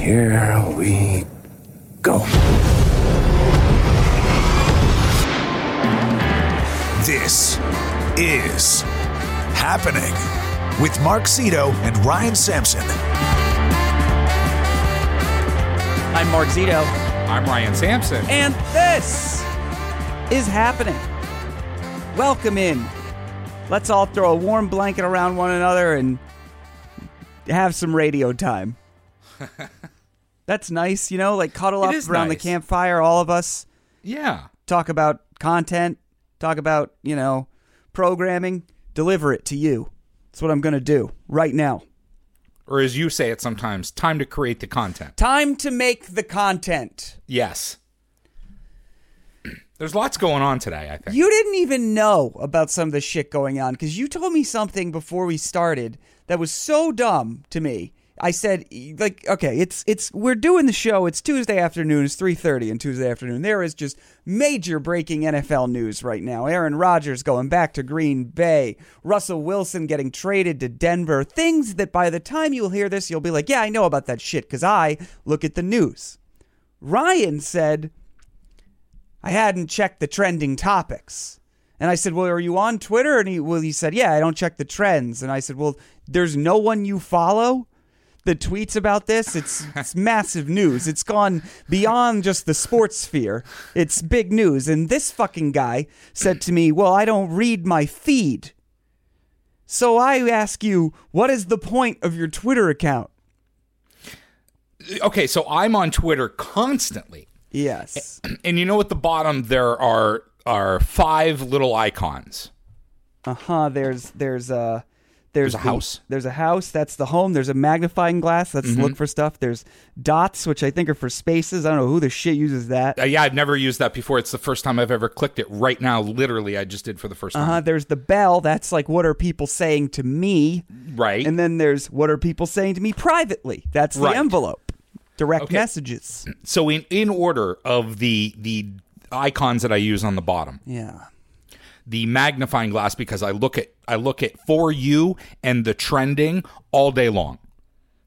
Here we go. This is happening with Mark Zito and Ryan Sampson. I'm Mark Zito, I'm Ryan Sampson. and this is happening. Welcome in. Let's all throw a warm blanket around one another and have some radio time. That's nice, you know, like cuddle up around nice. the campfire, all of us, Yeah. talk about content, talk about, you know, programming, deliver it to you. That's what I'm going to do right now. Or as you say it sometimes, time to create the content. Time to make the content. Yes. There's lots going on today, I think. You didn't even know about some of the shit going on because you told me something before we started that was so dumb to me. I said, like, okay, it's it's we're doing the show. It's Tuesday afternoon. It's three thirty on Tuesday afternoon. There is just major breaking NFL news right now. Aaron Rodgers going back to Green Bay. Russell Wilson getting traded to Denver. Things that by the time you'll hear this, you'll be like, yeah, I know about that shit because I look at the news. Ryan said, I hadn't checked the trending topics. And I said, Well, are you on Twitter? And he well, he said, Yeah, I don't check the trends. And I said, Well, there's no one you follow that tweets about this. It's it's massive news. It's gone beyond just the sports sphere. It's big news. And this fucking guy said to me, Well, I don't read my feed. So I ask you, what is the point of your Twitter account? Okay, so I'm on Twitter constantly. Yes. And you know at the bottom there are are five little icons. Uh huh. There's there's a there's, There's a the- house. There's a house. That's the home. There's a magnifying glass. That's Mm-hmm. look for stuff. There's dots, which I think are for spaces. I don't know who the shit uses that. Uh, yeah, I've never used that before. It's the first time I've ever clicked it. Right now, literally, I just did for the first time. Uh huh. There's the bell. That's like what are people saying to me? Right. And then there's what are people saying to me privately? That's the Right. envelope. Direct Okay. messages. so in in order of the the icons that I use on the bottom, Yeah. The magnifying glass because I look at I look at for you and the trending all day long.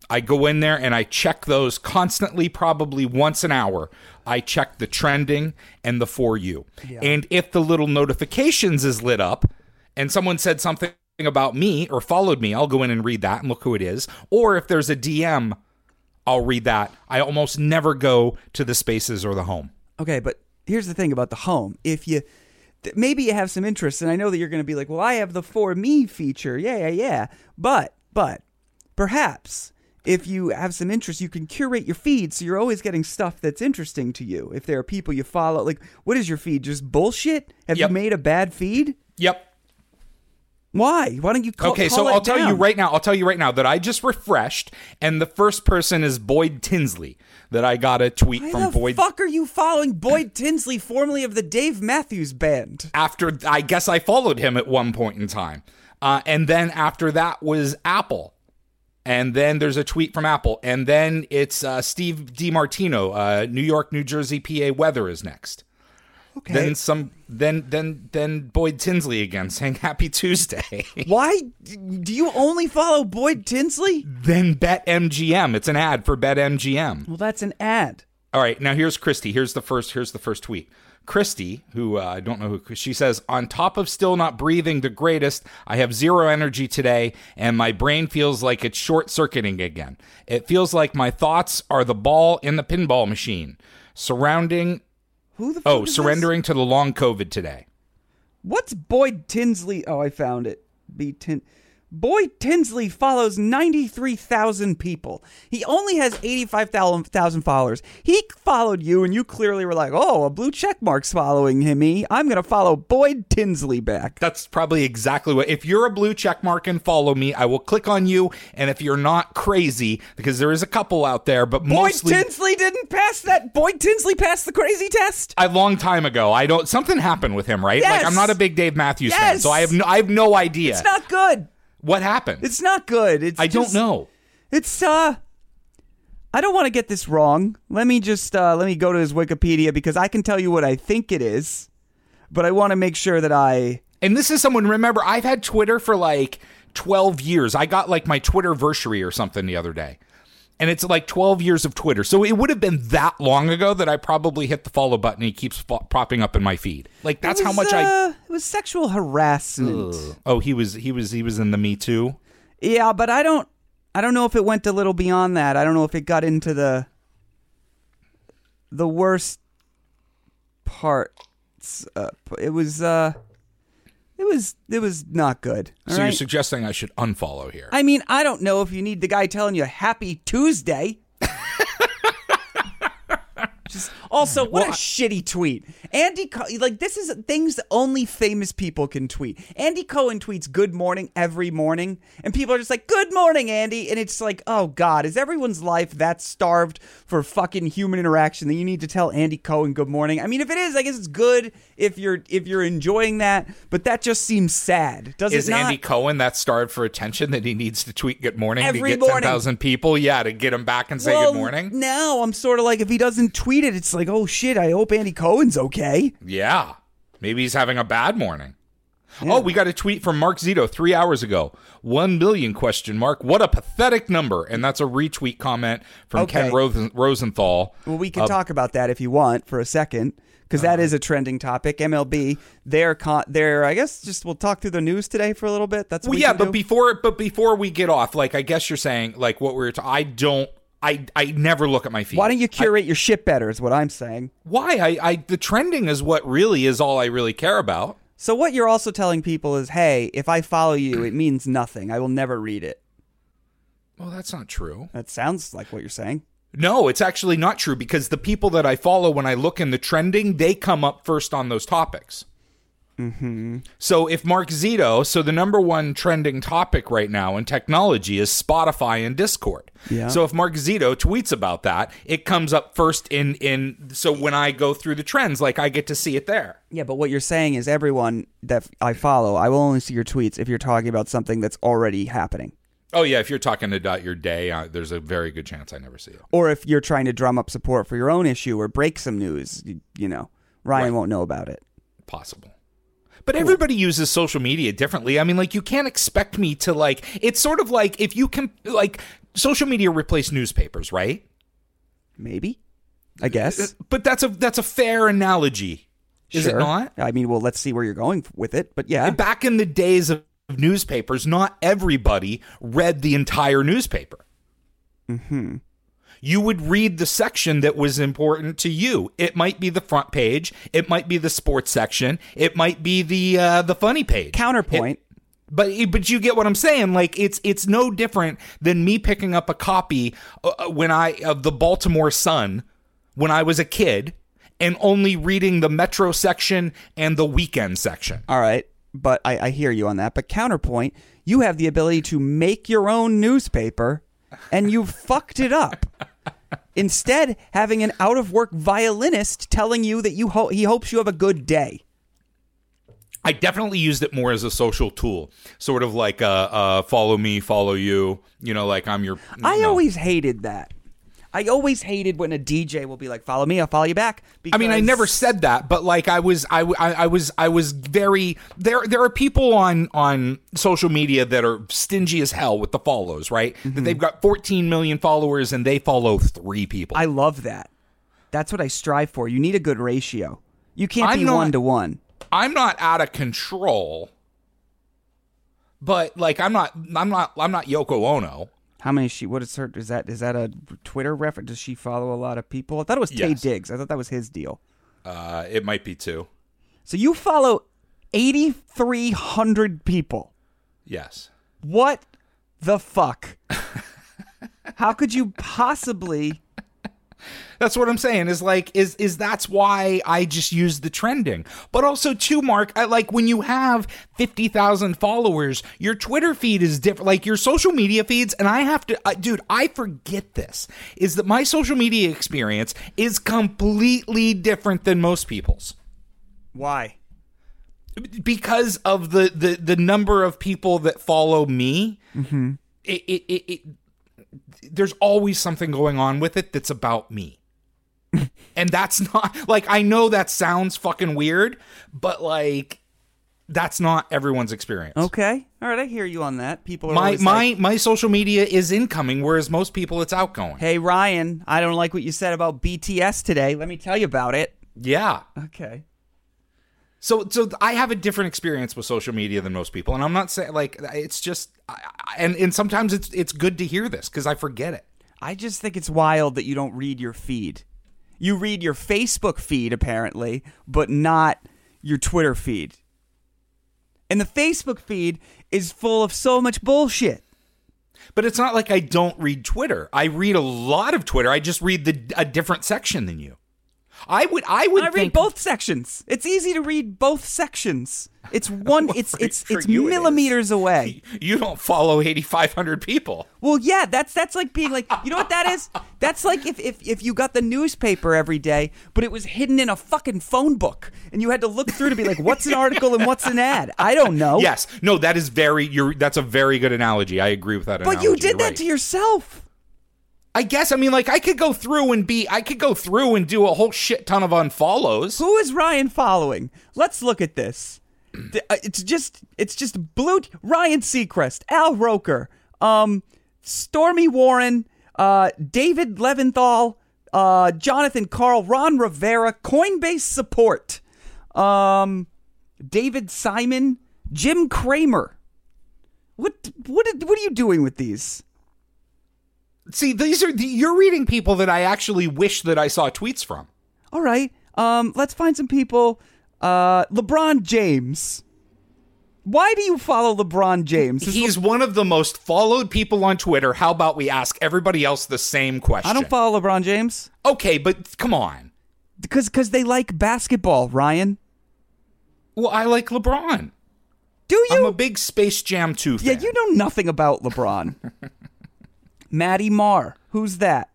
I go in there and I check those constantly, probably once an hour. I check the trending and the for you. And if the little notifications is lit up and someone said something about me or followed me, I'll go in and read that and look who it is. Or if there's a DM, I'll read that. I almost never go to the spaces or the home. Okay, but here's the thing about the home. If you maybe you have some interest, and I know that you're going to be like, "Well, I have the for me feature." Yeah, yeah, yeah. But but perhaps if you have some interest, you can curate your feed so you're always getting stuff that's interesting to you. If there are people you follow, like what is your feed? Just bullshit? Have Yep. you made a bad feed? Yep. Why? Why don't you call, Okay, call so I'll tell you right now. I'll tell you right now that I just refreshed, and the first person is Boyd Tinsley. That I got a tweet Why from the Boyd fuck are you following Boyd Tinsley, formerly of the Dave Matthews Band? after. I guess I followed him at one point in time, uh, and then after that was Apple, and then there's a tweet from Apple, and then it's uh, Steve DiMartino, uh, New York, New Jersey, PA weather is next. Okay. Then some, then then then Boyd Tinsley again saying Happy Tuesday. Why do you only follow Boyd Tinsley? then Bet MGM. It's an ad for Bet MGM. Well, that's an ad. All right, now here's Christy. Here's the first. Here's the first tweet. Christy, who uh, I don't know who, she says, on top of still not breathing the greatest, I have zero energy today, and my brain feels like it's short circuiting again. It feels like my thoughts are the ball in the pinball machine, surrounding. Who the Oh, is this? surrendering to the long COVID today. What's Boyd Tinsley? Oh, I found it. B Tin. Boyd Tinsley follows 93,000 people. He only has 85,000 followers. He followed you, and you clearly were like, oh, a blue check mark's following him. Me. I'm going to follow Boyd Tinsley back. That's probably exactly what. If you're a blue check mark and follow me, I will click on you. And if you're not crazy, because there is a couple out there, but Boyd mostly Tinsley didn't pass that. Boyd Tinsley passed the crazy test. a long time ago. I don't. Something happened with him, right? Like Yes. I'm not a big Dave Matthews fan, so I have no. I have no idea It's not good. What happened. It's not good. It's I don't know. It's uh I don't want to get this wrong. Let me just uh let me go to his Wikipedia because I can tell you what I think it is, but I want to make sure that I And this is someone. Remember, I've had Twitter for like 12 years. I got like my Twitter versary or something the other day. And it's like 12 years of Twitter. So it would have been that long ago that I probably hit the follow button and he keeps fo- popping up in my feed. Like that's It how was, much I uh, It was sexual harassment. Oh, he was he was he was in the Me Too. Yeah, but I don't. I don't know if it went a little beyond that. I don't know if it got into the the worst parts. Uh, it was. uh It was. It was not good. So you're suggesting I should unfollow here. I mean, I don't know if you need the guy telling you Happy Tuesday. Just also, what a shitty tweet. Andy, Co- like this is things that only famous people can tweet. Andy Cohen tweets "Good morning" every morning, and people are just like, "Good morning, Andy," and it's like, oh god, is everyone's life that starved for fucking human interaction that you need to tell Andy Cohen "Good morning"? I mean, if it is, I guess it's good if you're if you're enjoying that, but that just seems sad, does Is it not? Andy Cohen that starved for attention that he needs to tweet "Good morning" Every to get morning. ten thousand people? Yeah, to get him back and say well, good morning. Now I'm sort of like, if he doesn't tweet it, it's like, oh shit, I hope Andy Cohen's okay. Yeah, maybe he's having a bad morning. Oh, we got a tweet from Mark Zito three hours ago. One million question mark. What a pathetic number. And that's a retweet comment from Okay. Ken Rosen- Rosenthal. Well, we can Uh, talk about that if you want for a second, because that is a trending topic. MLB, they're con- they're I guess just we'll talk through the news today for a little bit. That's what Well, we yeah, but do. before but before we get off, like I guess you're saying, like what we were. ta- I don't. I I never look at my feed. why don't you curate your shit better? Is what I'm saying. Why? I, I the trending is what really is all I really care about. So what you're also telling people is, hey, if I follow you, it means nothing. I will never read it. Well, that's not true. That sounds like what you're saying. No, it's actually not true because the people that I follow when I look in the trending, they come up first on those topics. Mm-hmm. So if Mark Zito, so the number one trending topic right now in technology is Spotify and Discord. Yeah. So if Mark Zito tweets about that, it comes up first in in. So when I go through the trends, like I get to see it there. Yeah, but what you're saying is everyone that I follow, I will only see your tweets if you're talking about something that's already happening. Oh yeah, if you're talking about your day, uh, there's a very good chance I never see it. or if you're trying to drum up support for your own issue or break some news, you, you know, Ryan Right. won't know about it. possible. But everybody uses social media differently. I mean, like you can't expect me to like. It's sort of like if you can like social media replace newspapers, right? Maybe, I guess. But that's a that's a fair analogy, Uh, is Sure. it not? I mean, well, let's see where you're going with it. But yeah, Back in the days of newspapers, not everybody read the entire newspaper. Mm-hmm. You would read the section that was important to you. It might be the front page. It might be the sports section. It might be the uh, the funny page. counterpoint. But but you get what I'm saying. Like it's it's no different than me picking up a copy uh, when I of the Baltimore Sun when I was a kid and only reading the Metro section and the weekend section. All right, but I, I hear you on that. But counterpoint, you have the ability to make your own newspaper, and you fucked it up. Instead, having an out of work violinist telling you that you ho- he hopes you have a good day. I definitely used it more as a social tool, sort of like uh, uh follow me, follow you. You know, like I'm your. I no. always hated that. I always hated when a DJ will be like, "Follow me, I'll follow you back." I mean, I never said that, but like I was, I, I, I was, I was very there. There are people on on social media that are stingy as hell with the follows, right? That mm-hmm. they've got 14 million followers and they follow three people. I love that. That's what I strive for. You need a good ratio. You can't I'm be not- one to one. I'm not out of control, but like I'm not, I'm not, I'm not Yoko Ono. How many she? What is her? Is that is that a Twitter reference? Does she follow a lot of people? I thought it was Taye Diggs. I thought that was his deal. Uh, it might be two. So you follow eighty three hundred people. Yes. What the fuck? How could you possibly? That's what I'm saying. Is like is is that's why I just use the trending. But also too, Mark, I, like when you have fifty thousand followers, your Twitter feed is different. Like your social media feeds, and I have to, uh, dude, I forget this. Is that my social media experience is completely different than most people's Why? because of the the the number of people that follow me. It, it, it, it there's always something going on with it that's about me. and that's not like I know that sounds fucking weird, but like that's not everyone's experience. Okay. All right, I hear you on that. People are My my like, my social media is incoming, whereas most people it's outgoing. Hey Ryan, I don't like what you said about BTS today. Let me tell you about it. Yeah. Okay. So so I have a different experience with social media than most people, and I'm not saying like it's just I, and and sometimes it's it's good to hear this because I forget it. I just think it's wild that you don't read your feed. You read your Facebook feed apparently, but not your Twitter feed. And the Facebook feed is full of so much bullshit. But it's not like I don't read Twitter. I read a lot of Twitter. I just read the a different section than you. I would I would I read think both sections. It's easy to read both sections. It's one. It's For- it's for it's you it millimeters away. You don't follow 8500 people. Well, yeah, that's that's like being like, you know what that is? That's like if, if if you got the newspaper every day, but it was hidden in a fucking phone book, and you had to look through to be like, what's an article and what's an ad? I don't know. Yes. No, that is very you're that's a very good analogy. I agree with that but analogy. you did You're that right. to yourself. I guess I mean like I could go through and be I could go through and do a whole shit ton of unfollows. Who is Ryan following? Let's look at this. Uh, It's just it's just blue Ryan Seacrest, Al Roker, um, Storme Warren, uh, David Leventhal, uh, Jonathan Karl, Ron Rivera, Coinbase support, um, David Simon, Jim Cramer. What what what are you doing with these? See, these are the, you're reading people that I actually wish that I saw tweets from. All right, um, let's find some people. Uh, LeBron James. Why do you follow LeBron James? Is He's one of the most followed people on Twitter. How about we ask everybody else the same question? I don't follow LeBron James Okay, but come on. because because they like basketball. Ryan, Well, I like LeBron. do you? I'm a big Space Jam 2 yeah, you know nothing about LeBron. Maddie Marr, who's that?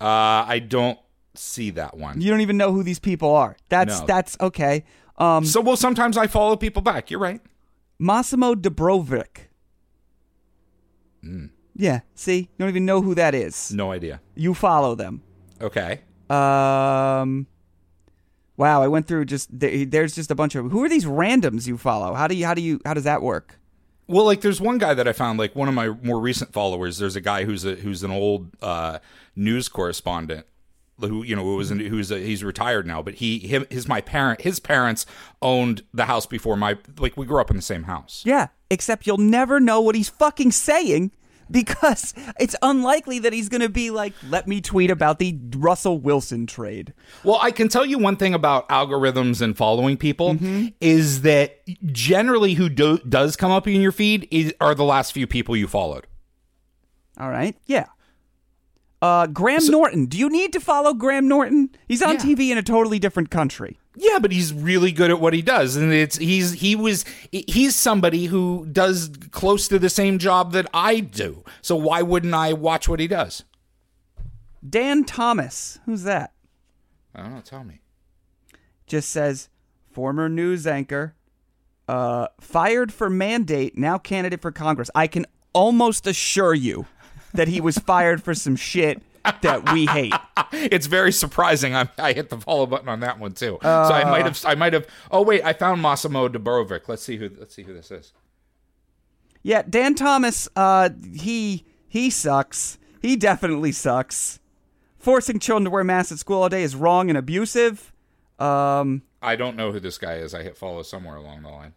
Uh, I don't see that one. You don't even know who these people are. That's No. that's okay. Um, So, well, sometimes I follow people back. You're right. Massimo Dubrovik. Hmm. Yeah, see, you don't even know who that is. No idea. You follow them. Okay. Um. Wow, I went through just there, there's just a bunch of who are these randoms you follow? How do you how do you how does that work? Well, like there's one guy that I found, like one of my more recent followers. There's a guy who's a who's an old uh, news correspondent who you know who was in, who's a, he's retired now, but he him his my parent his parents owned the house before my like we grew up in the same house. Yeah, except you'll never know what he's fucking saying because it's unlikely that he's going to be like, "Let me tweet about the Russell Wilson trade." Well, I can tell you one thing about algorithms and following people Mm-hmm. is that generally who do, does come up in your feed is, are the last few people you followed. All right? Yeah. Uh, Graham Norton. Do you need to follow Graham Norton? He's on Yeah. TV in a totally different country. Yeah, but he's really good at what he does, and it's he's he was he's somebody who does close to the same job that I do. So why wouldn't I watch what he does? Dan Thomas. Who's that? I don't know. Tell me. just says former news anchor uh, fired for mandate now candidate for congress i can almost assure you that he was fired for some shit that we hate It's very surprising. I, I hit the follow button on that one too. so I might have I might have. Oh wait, I found Massimo Dubrovic. Let's see who let's see who this is. yeah dan thomas uh, he he sucks he definitely sucks forcing children to wear masks at school all day is wrong and abusive um, I don't know who this guy is. I hit follow somewhere along the line.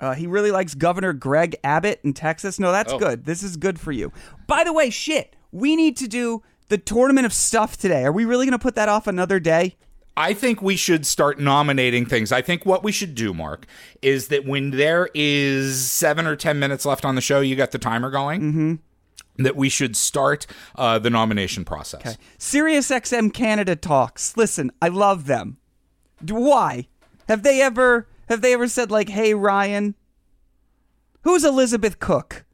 Uh, he really likes Governor Greg Abbott in Texas. No, that's Oh. good. This is good for you. By the way, shit, we need to do the tournament of stuff today. Are we really going to put that off another day? I think we should start nominating things. I think what we should do, Mark, is that when there is seven or ten minutes left on the show, you got the timer going. Mm-hmm. That we should start uh, the nomination process. Sirius XM Canada talks. Listen, I love them. Why? Have they ever have they ever said like, "Hey Ryan, who's Elizabeth Cook?"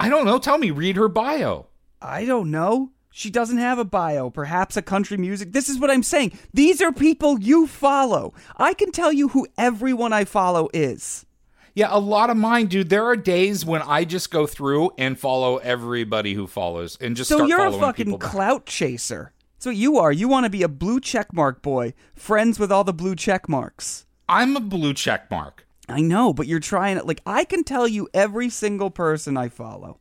I don't know. Tell me, read her bio. I don't know. She doesn't have a bio. Perhaps a country music. This is what I'm saying. These are people you follow. I can tell you who everyone I follow is. Yeah, a lot of mine, dude. There are days when I just go through and follow everybody who follows and just So you're a fucking clout chaser. That's what you are. You want to be a blue check mark boy, friends with all the blue check marks. I'm a blue check mark. I know, but you're trying to like I can tell you every single person I follow.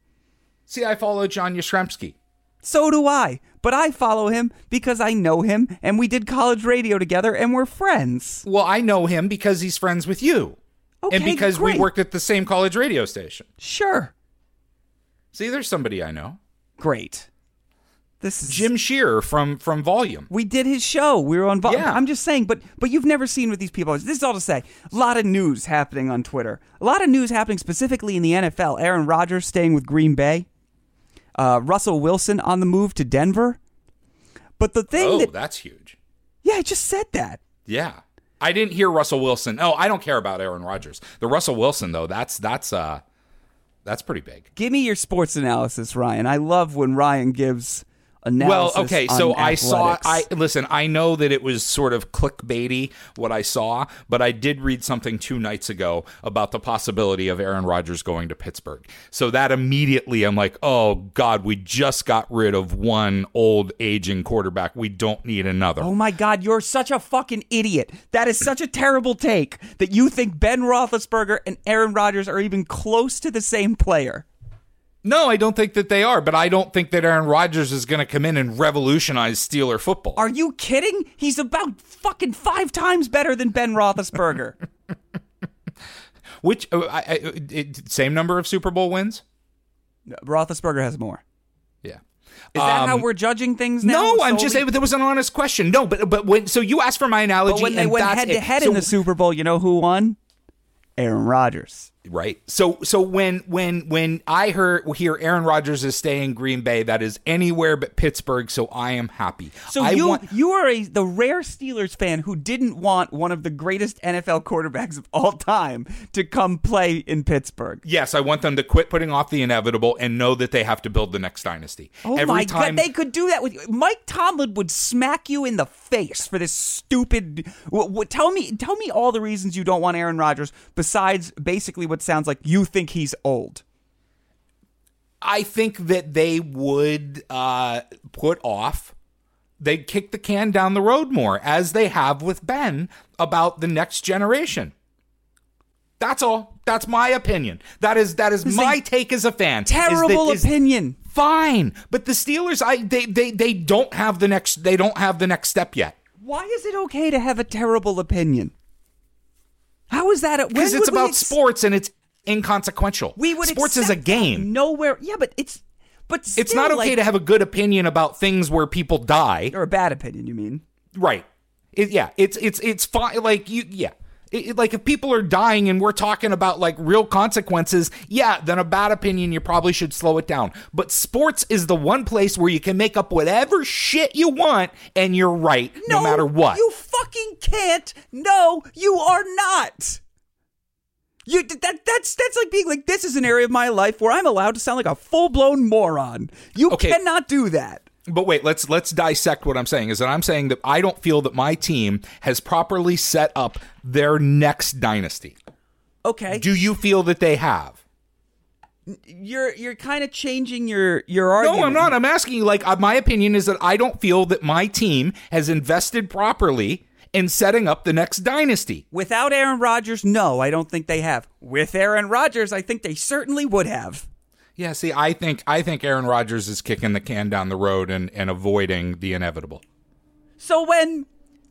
See, I follow John Yastrzemski. So do I. But I follow him because I know him and we did college radio together and we're friends. Well, I know him because he's friends with you. Okay, and because great. we worked at the same college radio station. Sure. See, there's somebody I know. Great. This is Jim Shearer from from Volume. We did his show. We were on. Vo- Yeah. I'm just saying, but but you've never seen what these people. are. This is all to say. A lot of news happening on Twitter. A lot of news happening specifically in the NFL. Aaron Rodgers staying with Green Bay. Uh, Russell Wilson on the move to Denver. But the thing Oh, that that's huge. yeah, I just said that. Yeah. I didn't hear Russell Wilson. Oh, I don't care about Aaron Rodgers. The Russell Wilson though, that's that's uh that's pretty big. Give me your sports analysis, Ryan. I love when Ryan gives. Well, okay, so I saw. I listen, I know that it was sort of clickbaity what I saw, but I did read something 2 nights ago about the possibility of Aaron Rodgers going to Pittsburgh. So that immediately I'm like, "Oh god, we just got rid of one old aging quarterback. We don't need another." Oh my God, you're such a fucking idiot. That is such a terrible take that you think Ben Roethlisberger and Aaron Rodgers are even close to the same player. No, I don't think that they are, but I don't think that Aaron Rodgers is going to come in and revolutionize Steeler football. Are you kidding? He's about fucking five times better than Ben Roethlisberger. Which uh, I, I, it, same number of Super Bowl wins? Roethlisberger has more. Yeah. Is that how Um, we're judging things now? No, I'm just saying there was an honest question. No, but but when so you asked for my analogy, But when they and went head to head in the Super Bowl, you know who won? Aaron Rodgers. Right? So so when when when I heard hear Aaron Rodgers is staying in Green Bay, that is anywhere but Pittsburgh. So I am happy. So I you want, you are a the rare Steelers fan who didn't want one of the greatest NFL quarterbacks of all time to come play in Pittsburgh. yes, I want them to quit putting off the inevitable and know that they have to build the next dynasty. Oh Every my time, god, they could do that with you. Mike Tomlin would smack you in the face for this stupid. W- w- tell me, tell me all the reasons you don't want Aaron Rodgers besides basically what sounds like you think he's old. I think that they would uh, put off. They'd kick the can down the road more, as they have with Ben about the next generation. That's all. That's my opinion. That is that is is my take as a fan. Terrible is- opinion. Fine, but the Steelers, I they they they don't have the next. They don't have the next step yet Why is it okay to have a terrible opinion? How is that? because it's about ex- sports and it's inconsequential. We would sports is a game. Nowhere. Yeah, but it's but It's not okay like- to have a good opinion about things where people die. or a bad opinion. You mean? Right. It, yeah. It's it's it's fine. Like you. Yeah. It, it- like if people are dying and we're talking about like real consequences, yeah, then a bad opinion you probably should slow it down. But sports is the one place where you can make up whatever shit you want and you're right no, matter what. You can't. No, you are not. You that that's that's like being like this is an area of my life where I'm allowed to sound like a full blown moron. You Okay. cannot do that. But wait, let's let's dissect what I'm saying. Is that I'm saying that I don't feel that my team has properly set up their next dynasty. Okay, Do you feel that they have? you're you're kind of changing your your argument. No, I'm not. I'm asking you. Like, uh, my opinion is that I don't feel that my team has invested properly in setting up the next dynasty. Without Aaron Rodgers, no, I don't think they have. With Aaron Rodgers, I think they certainly would have. Yeah. See, I think I think Aaron Rodgers is kicking the can down the road and and avoiding the inevitable. So when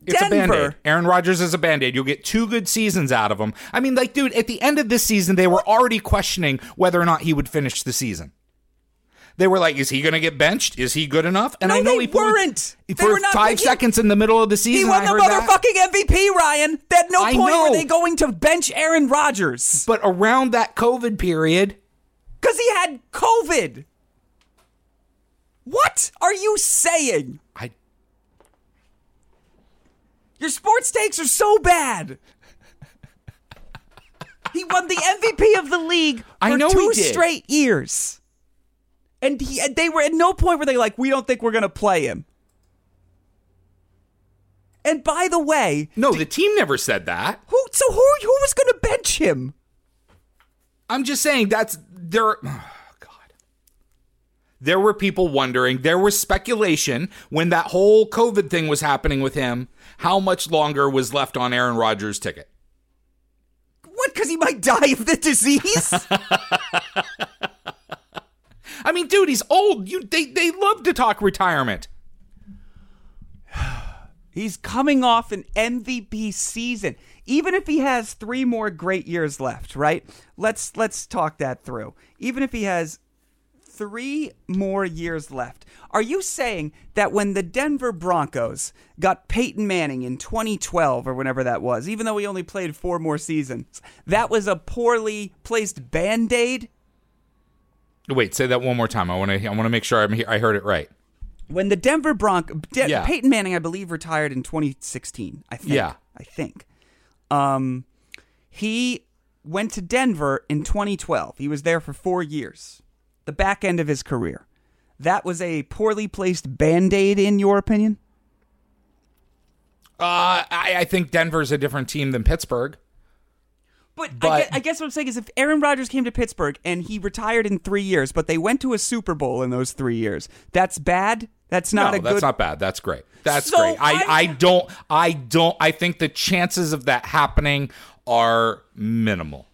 It's a band-aid. Aaron Rodgers is a band aid. You'll get two good seasons out of him. I mean, like, dude, at the end of this season, they were already questioning whether or not he would finish the season. They were like, "Is he going to get benched? Is he good enough?" And No, I know they he put- weren't. They for were not- five he- seconds in the middle of the season. he won the heard that. motherfucking MVP, Ryan. At no I point know. were they going to bench Aaron Rodgers But around that COVID period, because he had COVID. What are you saying? I Your sports takes are so bad. He won the MVP of the league for I know two straight years. And he, they were at no point were they like, we don't think we're going to play him. And by the way, no, the team never said that. who so who who was going to bench him? I'm just saying that's there. Oh, God, there were people wondering. There was speculation when that whole COVID thing was happening with him. How much longer was left on Aaron Rodgers' ticket? What? Because he might die of the disease? I mean, dude, he's old. You they they love to talk retirement. He's coming off an MVP season. Even if he has three more great years left, right? Let's let's talk that through. Even if he has three more years left. Are you saying that when the Denver Broncos got Peyton Manning in 2012 or whenever that was, even though he only played four more seasons, that was a poorly placed band-aid? Wait, say that one more time. I want to I want to make sure I'm I heard it right. When the Denver Broncos, De- Yeah. Peyton Manning, I believe, retired in 2016. I think. Yeah. I think. Um, he went to Denver in 2012. He was there for four years, the back end of his career. That was a poorly placed band aid, in your opinion? Uh, I, I think Denver's a different team than Pittsburgh. But, I, guess, I guess what I'm saying is if Aaron Rodgers came to Pittsburgh and he retired in three years, but they went to a Super Bowl in those three years, that's bad? That's not no, a that's good. That's not bad. That's great. That's So great. I, I- I don't I don't I think the chances of that happening are minimal.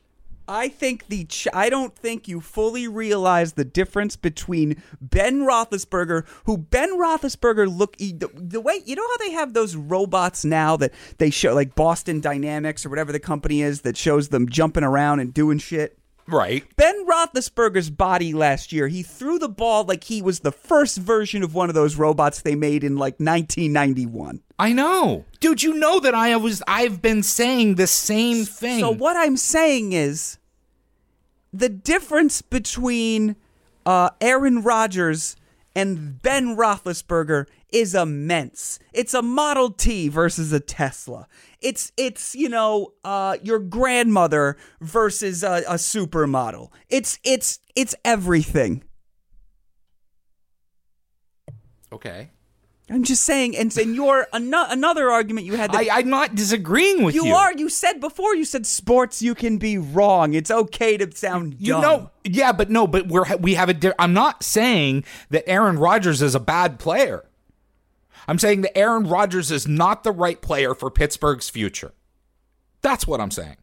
I think the ch- I don't think you fully realize the difference between Ben Roethlisberger, who Ben Roethlisberger look the, the way you know how they have those robots now that they show like Boston Dynamics or whatever the company is that shows them jumping around and doing shit. Right. Ben Roethlisberger's body last year, he threw the ball like he was the first version of one of those robots they made in like 1991. I know. Dude, you know that I was I've been saying the same thing. So what I'm saying is the difference between uh, Aaron Rodgers and Ben Roethlisberger is immense. It's a Model T versus a Tesla. It's it's you know uh, your grandmother versus a, a supermodel. It's it's it's everything. Okay. I'm just saying, and, and your ano- another argument you had that I, I'm not disagreeing with you. you are. You said before. You said sports. You can be wrong. It's okay to sound You dumb. know, yeah, but no, but we're we have a. Di- I'm not saying that Aaron Rodgers is a bad player. I'm saying that Aaron Rodgers is not the right player for Pittsburgh's future. That's what I'm saying.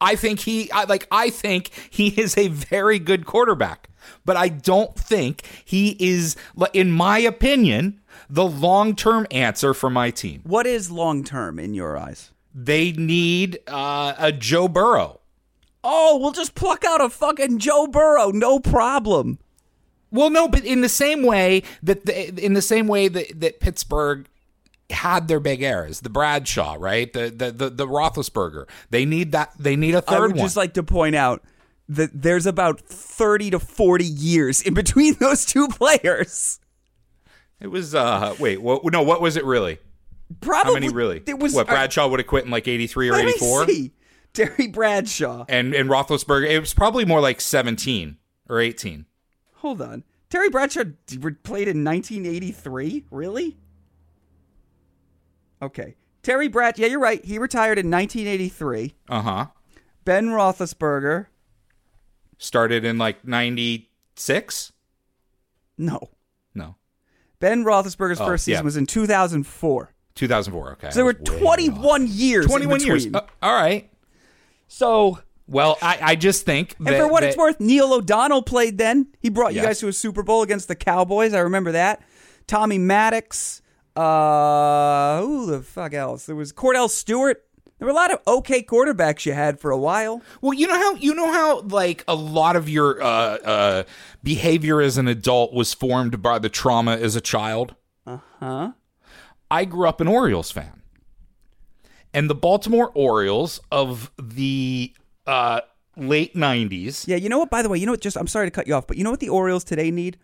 I think he, I, like, I think he is a very good quarterback, but I don't think he is, in my opinion, the long term answer for my team. What is long term in your eyes? They need uh, a Joe Burrow. Oh, we'll just pluck out a fucking Joe Burrow, no problem. Well, no, but in the same way that the, in the same way that, that Pittsburgh had their big errors, the Bradshaw, right, the the the, the Roethlisberger, they need that. They need a third would one. just like to point out that there's about 30 to 40 years in between those two players. It was uh wait, what? No, what was it really? Probably. How many really? It was what Bradshaw would have quit in like eighty three or Let me eighty four, see. Terry Bradshaw. and and Roethlisberger, it was probably more like seventeen or eighteen. Hold on. Terry Bradshaw played in 1983? Really? Okay. Terry Brad, yeah, you're right. He retired in 1983. Uh huh. Ben Roethlisberger, Started in like ninety six. no. No, Ben Roethlisberger's Oh, first season yeah. was in 2004. two thousand four. Okay, So there were 21 years. in 21 years. between. Uh, all right. so, Well, I, I just think and for what that- it's worth, Neil O'Donnell played then. He brought you Yes. guys to a Super Bowl against the Cowboys. I remember that. Tommy Maddox. Uh, who the fuck else? There was Kordell Stewart. There were a lot of okay quarterbacks you had for a while. Well, you know how you know how like a lot of your uh, uh, behavior as an adult was formed by the trauma as a child. Uh huh. I grew up an Orioles fan, and the Baltimore Orioles of the uh, late '90s. Yeah, you know what? By the way, you know what? Just I'm sorry to cut you off, but you know what the Orioles today need?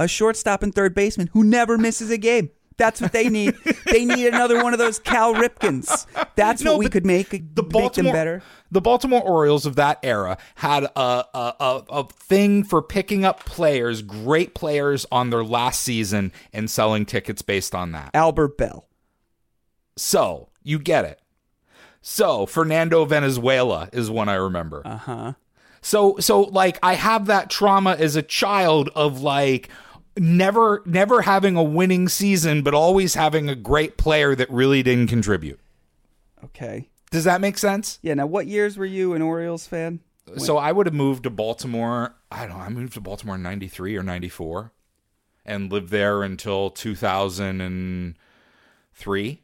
A shortstop and third baseman who never misses a game. That's what they need. they need another one of those Cal Ripkens. That's No, what we could make the make them Baltimore better. the Baltimore Orioles of that era had a, a a a thing for picking up players, great players on their last season and selling tickets based on that. Albert Belle. So you get it. So Fernando Valenzuela is one I remember. Uh huh. So so like I have that trauma as a child of like never never having a winning season, but always having a great player that really didn't contribute. Okay. Does that make sense? Yeah. Now, what years were you an Orioles fan? So I would have moved to Baltimore. I don't know. I moved to Baltimore in 93 or 94 and lived there until 2003.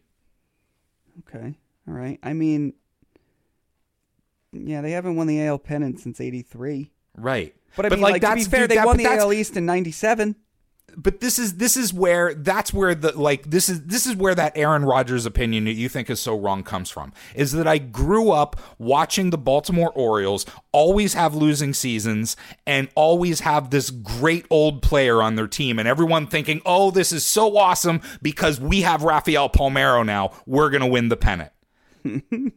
Okay. All right. I mean, yeah, they haven't won the AL pennant since '83. Right. But I mean, like, to be fair, dude, they that- won the AL East in '97. But this is this is where that's where the like this is this is where that Aaron Rodgers opinion that you think is so wrong comes from is that I grew up watching the Baltimore Orioles always have losing seasons and always have this great old player on their team and everyone thinking oh this is so awesome because we have Rafael Palmeiro now we're going to win the pennant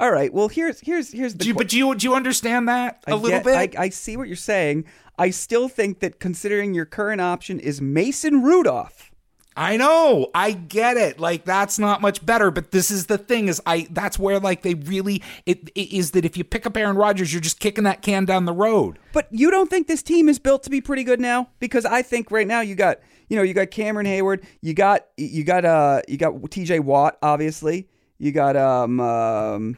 All right. Well, here's here's here's the. do you, que- but do you do you understand that a I little get- bit I, I see what you're saying. I still think that considering your current option is Mason Rudolph. I know. I get it. Like that's not much better, but this is the thing is I that's where like they really it, it is that if you pick up Aaron Rodgers, you're just kicking that can down the road. But you don't think this team is built to be pretty good now? Because I think right now you got you know you got Cameron Heyward, you got you got uh you got T.J. Watt, obviously. You got um, um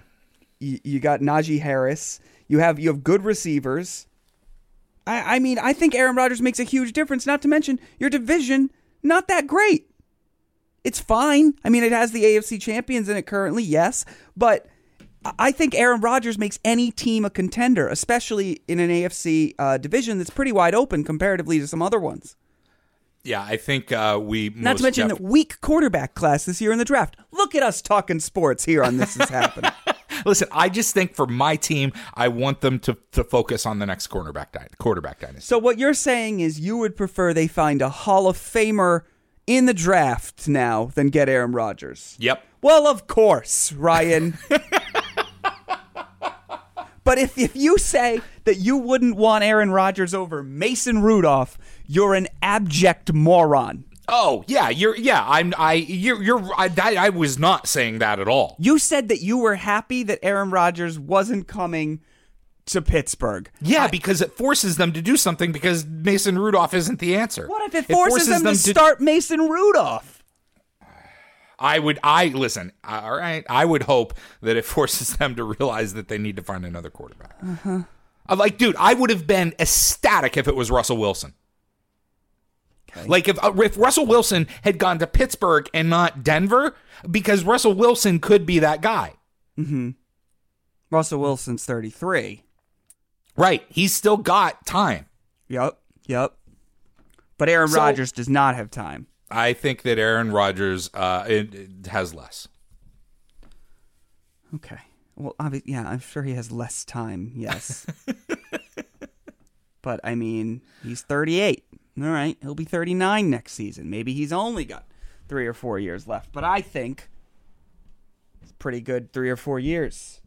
you, you got Najee Harris. You have you have good receivers. I I mean I think Aaron Rodgers makes a huge difference. Not to mention your division not that great. It's fine. I mean it has the AFC champions in it currently, yes, but. I think Aaron Rodgers makes any team a contender, especially in an AFC uh, division that's pretty wide open comparatively to some other ones. Yeah, I think uh, we Not most to mention def- the weak quarterback class this year in the draft. Look at us talking sports here on This Is Happening. Listen, I just think for my team, I want them to to focus on the next cornerback dy- quarterback dynasty. so what you're saying is you would prefer they find a Hall of Famer in the draft now than get Aaron Rodgers. Yep. Well, of course, Ryan. but if, if you say that you wouldn't want Aaron Rodgers over Mason Rudolph, you're an abject moron. Oh yeah, you're yeah. I'm I you're you're I, I, I was not saying that at all. You said that you were happy that Aaron Rodgers wasn't coming to Pittsburgh. Yeah, because it forces them to do something because Mason Rudolph isn't the answer. What if it forces, them, to start Mason Rudolph? I would, I listen. All right, I would hope that it forces them to realize that they need to find another quarterback. Uh-huh. Like, dude, I would have been ecstatic if it was Russell Wilson. Like if uh, if Russell Wilson had gone to Pittsburgh and not Denver, because Russell Wilson could be that guy. Russell Wilson's 33. Right? He's still got time. Yep, yep. But Aaron So- Rodgers does not have time. I think that Aaron Rodgers uh, it, it has less. Okay. Well, obvi- yeah, I'm sure he has less time. Yes. but I mean, he's 38. All right, he'll be 39 next season. Maybe he's only got three or four years left. But I think it's pretty good three or four years.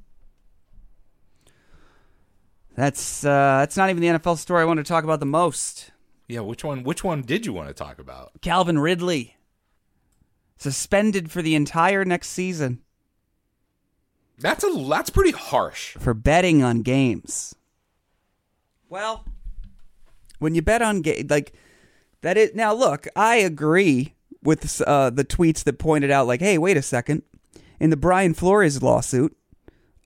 That's uh, that's not even the NFL story I want to talk about the most. Yeah, which one? Which one did you want to talk about? Calvin Ridley suspended for the entire next season That's a that's pretty harsh. for betting on games. Well, when you bet on ga- like that is now look, I agree with uh, the tweets that pointed out like, hey, wait a second, in the Brian Flores lawsuit.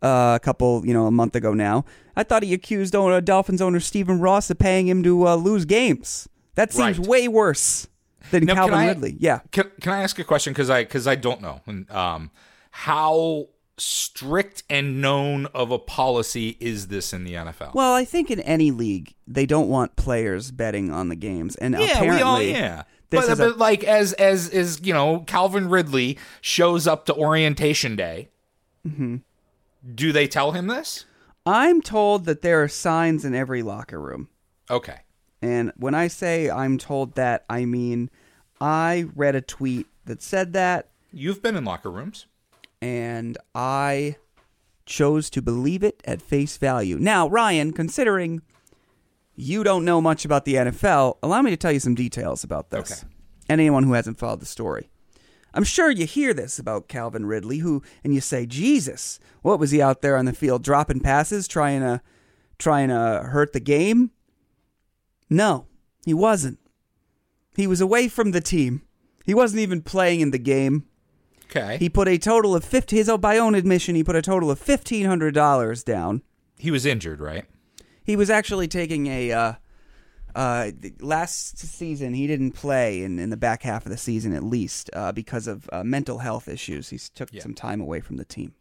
Uh, a couple, you know, a month ago now. I thought he accused owner, Dolphins owner Stephen Ross of paying him to uh, lose games. That seems Right. way worse than Now, Calvin I- Ridley. Yeah. Can, can I ask a question? Because I because I don't know. Um, how strict and known of a policy is this in the NFL? Well, I think in any league they don't want players betting on the games, and yeah, apparently, we all yeah. But, is a- like as as is you know Calvin Ridley shows up to orientation day. Mm-hmm. Do they tell him this? I'm told that there are signs in every locker room, Okay. and when I say I'm told that, I mean I read a tweet that said that, You've been in locker rooms. And I chose to believe it at face value. Now, Ryan, considering you don't know much about the NFL, allow me to tell you some details about this. Okay. And anyone who hasn't followed the story. I'm sure you hear this about Calvin Ridley, who, and you say, Jesus, what was he out there on the field dropping passes, trying to, trying to hurt the game? No, he wasn't. He was away from the team. He wasn't even playing in the game. Okay. He put a total of fifty. His by own admission, he put a total of fifteen hundred dollars down. He was injured, right? He was actually taking a. Uh, uh, last season, he didn't play in, in the back half of the season, at least uh, because of uh, mental health issues. He took Yeah. some time away from the team.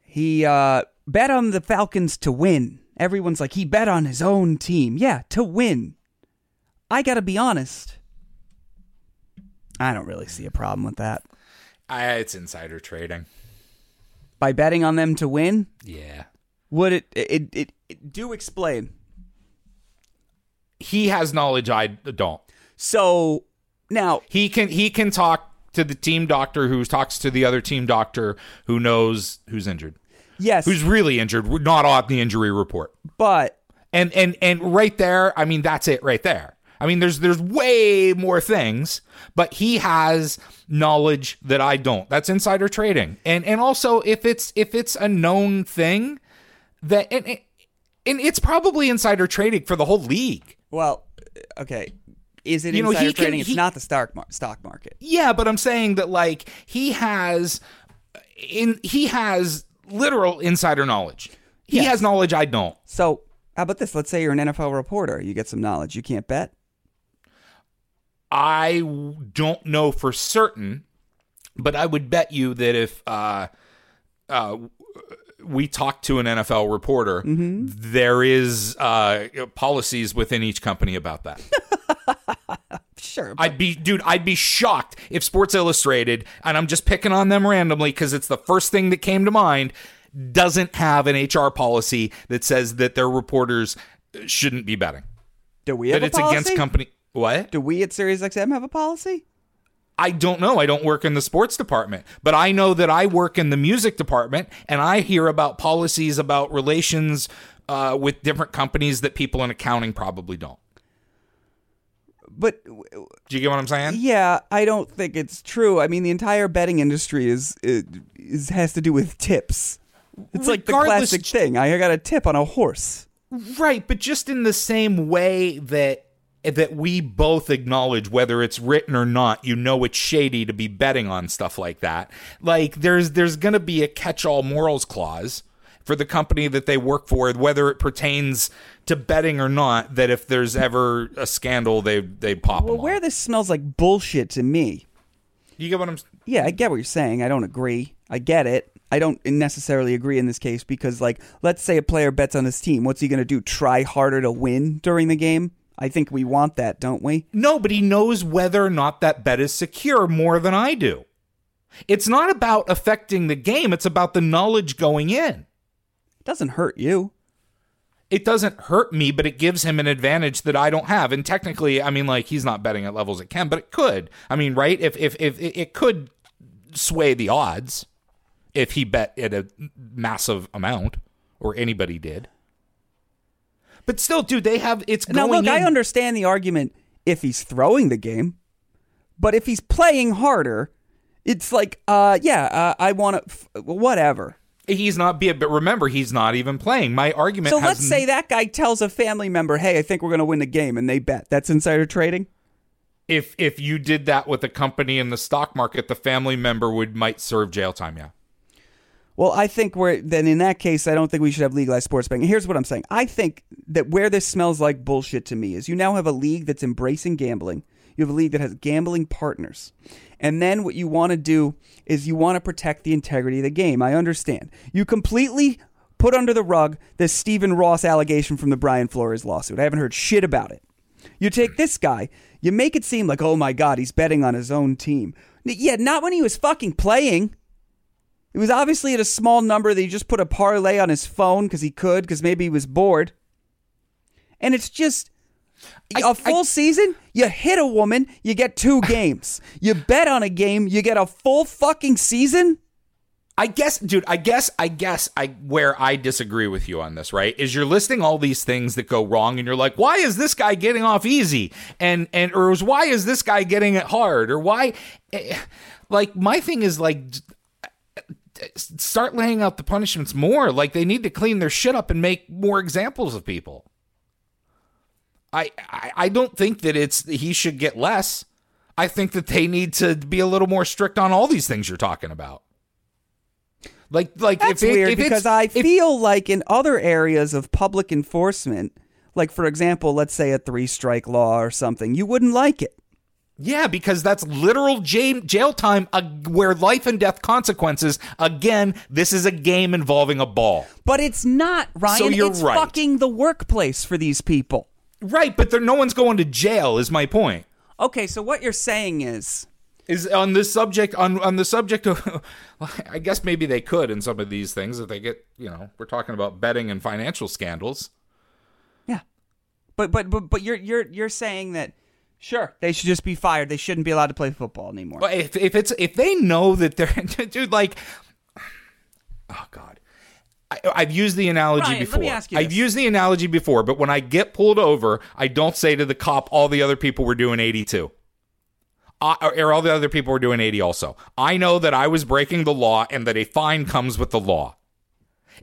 He uh, bet on the Falcons to win. Everyone's like, he bet on his own team. Yeah, to win. I got to be honest. I don't really see a problem with that. I, it's insider trading. By betting on them to win, Yeah. would it, it, it, it do explain? He has knowledge I don't. So now, He can he can talk to the team doctor who talks to the other team doctor who knows who's injured. yes, Who's really injured, not on the injury report. but And and and right there, I mean that's it right there. I mean there's there's way more things, but he has knowledge that I don't. That's insider trading. And and also if it's if it's a known thing that and, and and it's probably insider trading for the whole league. well, uh, okay. Is it You know, insider he can- trading? it's not the stock mar- stock market. Yeah, but I'm saying that like he has in he has literal insider knowledge. He Yes. has knowledge I don't. So how about this? Let's say you're an NFL reporter. You get some knowledge. You can't bet. I don't know for certain, but I would bet you that if uh, uh, we talk to an NFL reporter, there is uh, policies within each company about that. Sure. I'd be, dude, I'd be shocked if Sports Illustrated, and I'm just picking on them randomly because it's the first thing that came to mind, doesn't have an HR policy that says that their reporters shouldn't be betting. do we have That it's policy? against company. What? Do we at SiriusXM have a policy? I don't know. I don't work in the sports department, but I know that I work in the music department, and I hear about policies about relations uh, with different companies that people in accounting probably don't. But Do you get what I'm saying? yeah, I don't think it's true. I mean, the entire betting industry is is has to do with tips. It's like the classic thing. I got a tip on a horse. Right, but just in the same way that that we both acknowledge whether it's written or not, you know it's shady to be betting on stuff like that. Like there's there's going to be a catch-all morals clause for the company that they work for whether it pertains to betting or not that if there's ever a scandal they they pop Well, where on. this smells like bullshit to me. You get what I'm Yeah, I get what you're saying. I don't agree. I get it. I don't necessarily agree in this case because, like, let's say a player bets on his team. What's he going to do? Try harder to win during the game? I think we want that, don't we? No, but he knows whether or not that bet is secure more than I do. It's not about affecting the game, it's about the knowledge going in. It doesn't hurt you. it doesn't hurt me, but it gives him an advantage that I don't have. And technically, I mean, like he's not betting at levels it can, but it could. I mean, right? If if if it it could sway the odds if he bet at a massive amount, or anybody did. But still, dude, they have it's going. Now, going look, I understand the argument if he's throwing the game, but if he's playing harder, it's like, uh, yeah, uh, I want to, f- whatever. He's not be, but remember, he's not even playing. My argument. So has let's say that guy tells a family member, "Hey, I think we're going to win the game," and they bet. That's insider trading. if if you did that with a company in the stock market, the family member would might serve jail time. Yeah. Well, I think we're then in that case, I don't think we should have legalized sports betting. Here's what I'm saying: I think that where this smells like bullshit to me is you now have a league that's embracing gambling. You have a league that has gambling partners, and then what you want to do is you want to protect the integrity of the game. I understand. You completely put under the rug this Stephen Ross allegation from the Brian Flores lawsuit. I haven't heard shit about it. You take this guy, you make it seem like, oh my god, he's betting on his own team. Yeah, not when he was fucking playing. It was obviously at a small number that he just put a parlay on his phone because he could, because maybe he was bored. And it's just a full season, you hit a woman, you get two games. You bet on a game, you get a full fucking season. I guess, dude, I guess, I guess, I where I disagree with you on this, right? Is you're listing all these things that go wrong, and you're like, why is this guy getting off easy, and and or why is this guy getting it hard, or why? eh, Like my thing is like, start laying out the punishments more. Like they need to clean their shit up and make more examples of people. I I, I don't think that it's he should get less. I think that they need to be a little more strict on all these things you're talking about. Like, like That's if it, weird if because I if- feel like in other areas of public enforcement, like for example, let's say a three strike law or something, you wouldn't like it. Yeah, because that's literal jail, time uh, where life and death consequences. Again, this is a game involving a ball. But it's not, Ryan. So you're it's right. fucking the workplace for these people. Right, but no one's going to jail. Is my point. Okay, so what you're saying is is on this subject on on the subject of I guess maybe they could in some of these things if they get you know we're talking about betting and financial scandals. Yeah. But but but but you're you're you're saying that sure, they should just be fired. They shouldn't be allowed to play football anymore. But if if it's if they know that they're dude like oh god. I, I've used the analogy Ryan, let before. me ask you I've used the analogy before, but when I get pulled over, I don't say to the cop, "All the other people were doing 82." I, or all the other people were doing 80 also. I know that I was breaking the law and that a fine comes with the law.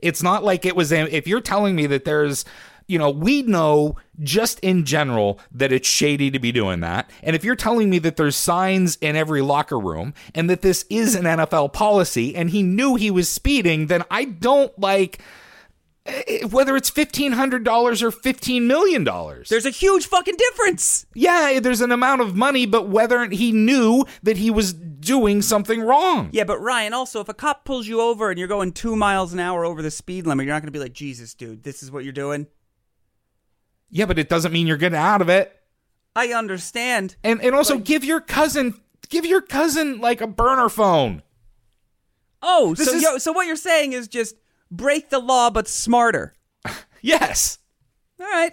It's not like it was, if you're telling me that there's, you know, we know just in general that it's shady to be doing that. And if you're telling me that there's signs in every locker room and that this is an NFL policy and he knew he was speeding, then I don't like eh, whether it's $1,500 or $15 million. There's a huge fucking difference. Yeah, there's an amount of money, but whether he knew that he was doing something wrong. Yeah, but Ryan, also, if a cop pulls you over and you're going two miles an hour over the speed limit, you're not going to be like, Jesus, dude, this is what you're doing. Yeah, but it doesn't mean you're getting out of it. I understand. And and also give your cousin give your cousin like a burner phone. Oh, This so is- yo, so what you're saying is just break the law, but smarter. Yes. All right.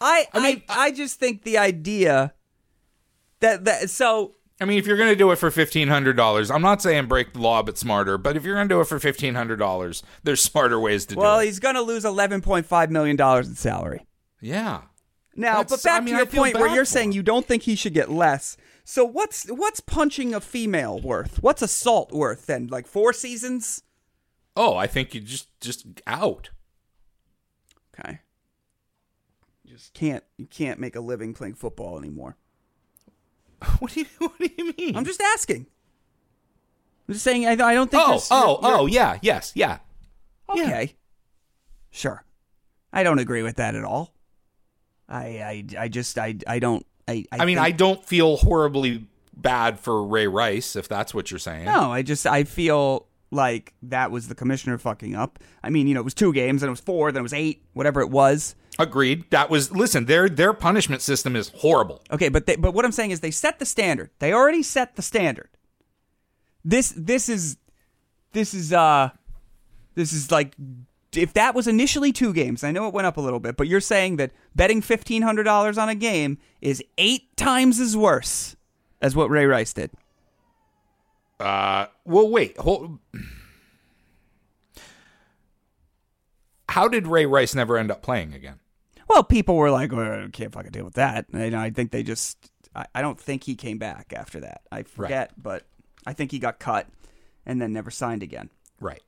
I I mean, I, just think the idea that that so I mean, if you're going to do it for fifteen hundred dollars, I'm not saying break the law, but smarter. But if you're going to do it for fifteen hundred dollars, there's smarter ways to well, do it. Well, he's going to lose 11.5 million dollars in salary. Yeah. Now, That's- but back I mean, to your point where you're saying you don't think he should get less. So what's what's punching a female worth? What's assault worth then? Like four seasons? Oh, I think you just just out. Okay. You just can't you can't make a living playing football anymore. What do you What do you mean? I'm just asking. I'm just saying I, I don't think oh, there's- oh, you're- oh, yeah, yes, yeah. you're- okay. Sure. I don't agree with that at all. I I, I just I I don't I I, I mean, think- I don't feel horribly bad for Ray Rice if that's what you're saying. No, I just I feel like that was the commissioner fucking up. I mean, you know, it was two games, then it was four, then it was eight, whatever it was. Agreed. That was listen. Their their punishment system is horrible. Okay, but they, but what I'm saying is they set the standard. They already set the standard. This this is this is uh this is like if that was initially two games, I know it went up a little bit, but you're saying that betting fifteen hundred dollars on a game is eight times as worse as what Ray Rice did. Uh, well, wait. Hold. How did Ray Rice never end up playing again? Well, people were like, well, I can't fucking deal with that. And I think they just, I, I don't think he came back after that. I forget, but I think he got cut and then never signed again. Right.